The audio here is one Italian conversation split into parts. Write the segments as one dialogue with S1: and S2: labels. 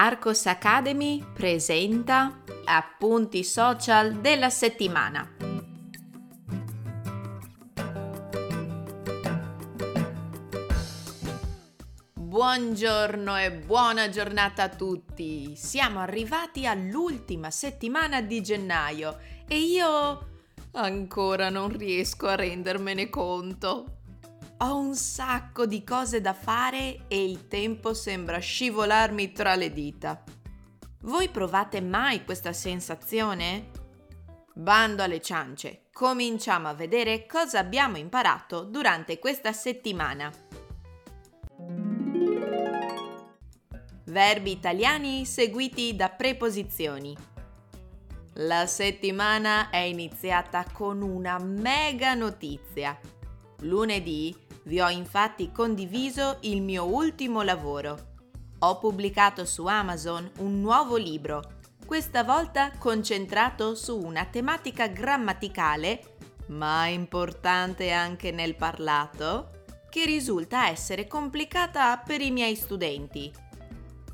S1: Arcos Academy presenta appunti social della settimana. Buongiorno e buona giornata a tutti! Siamo arrivati all'ultima settimana di gennaio e io ancora non riesco a rendermene conto. Ho un sacco di cose da fare e il tempo sembra scivolarmi tra le dita. Voi provate mai questa sensazione? Bando alle ciance, cominciamo a vedere cosa abbiamo imparato durante questa settimana. Verbi italiani seguiti da preposizioni. La settimana è iniziata con una mega notizia. Lunedì vi ho infatti condiviso il mio ultimo lavoro. Ho pubblicato su Amazon un nuovo libro, questa volta concentrato su una tematica grammaticale, ma importante anche nel parlato, che risulta essere complicata per i miei studenti.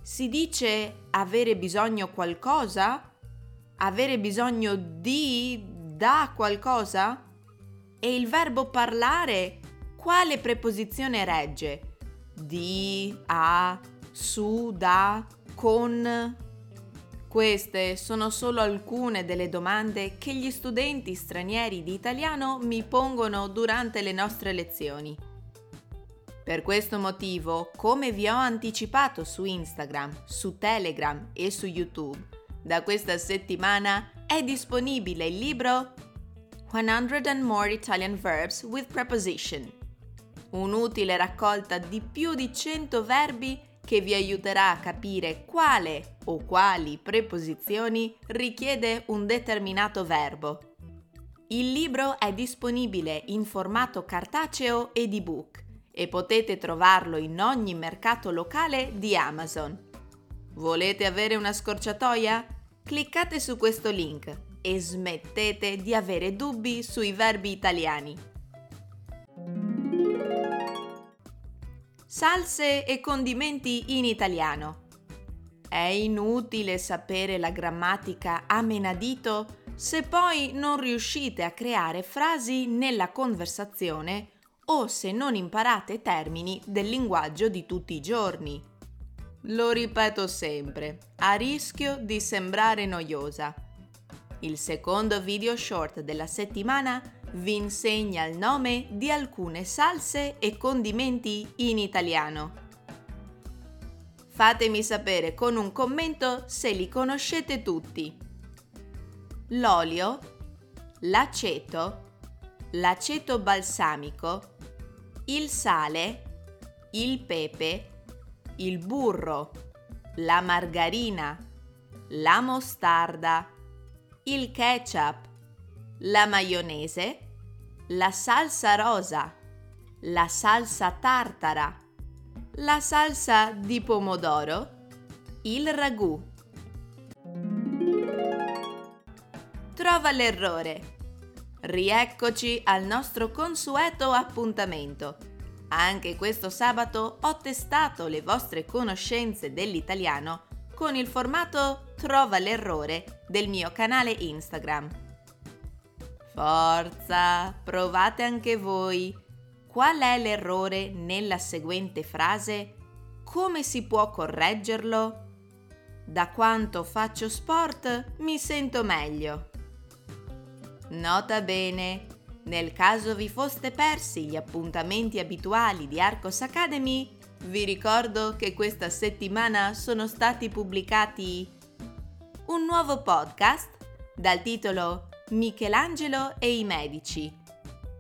S1: Si dice avere bisogno qualcosa? Avere bisogno di da qualcosa? E il verbo parlare quale preposizione regge? Di, a, su, da, con. Queste sono solo alcune delle domande che gli studenti stranieri di italiano mi pongono durante le nostre lezioni. Per questo motivo, come vi ho anticipato su Instagram, su Telegram e su YouTube, da questa settimana è disponibile il libro 100 and More Italian Verbs with Preposition un'utile raccolta di più di 100 verbi che vi aiuterà a capire quale o quali preposizioni richiede un determinato verbo. Il libro è disponibile in formato cartaceo ed ebook e potete trovarlo in ogni mercato locale di Amazon. Volete avere una scorciatoia? Cliccate su questo link e smettete di avere dubbi sui verbi italiani. Salse e condimenti in italiano. È inutile sapere la grammatica a menadito se poi non riuscite a creare frasi nella conversazione o se non imparate termini del linguaggio di tutti i giorni. Lo ripeto sempre, a rischio di sembrare noiosa. Il secondo video short della settimana vi insegna il nome di alcune salse e condimenti in italiano. Fatemi sapere con un commento se li conoscete tutti. L'olio, l'aceto, l'aceto balsamico, il sale, il pepe, il burro, la margarina, la mostarda, il ketchup, la maionese, la salsa rosa, la salsa tartara, la salsa di pomodoro, il ragù. Trova l'errore. Rieccoci al nostro consueto appuntamento. Anche questo sabato ho testato le vostre conoscenze dell'italiano con il formato Trova l'errore del mio canale Instagram. Forza, provate anche voi. Qual è l'errore nella seguente frase? Come si può correggerlo? Da quanto faccio sport mi sento meglio. Nota bene, nel caso vi foste persi gli appuntamenti abituali di Arcos Academy, vi ricordo che questa settimana sono stati pubblicati un nuovo podcast dal titolo Michelangelo e i medici,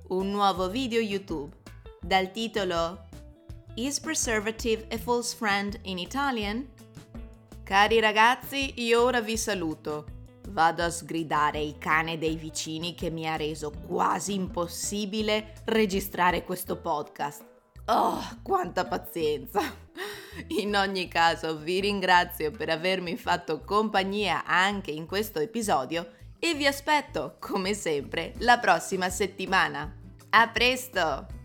S1: un nuovo video YouTube dal titolo Is preservative a false friend in Italian? Cari ragazzi, io ora vi saluto. Vado a sgridare il cane dei vicini che mi ha reso quasi impossibile registrare questo podcast. Oh, quanta pazienza! In ogni caso vi ringrazio per avermi fatto compagnia anche in questo episodio e vi aspetto, come sempre, la prossima settimana. A presto!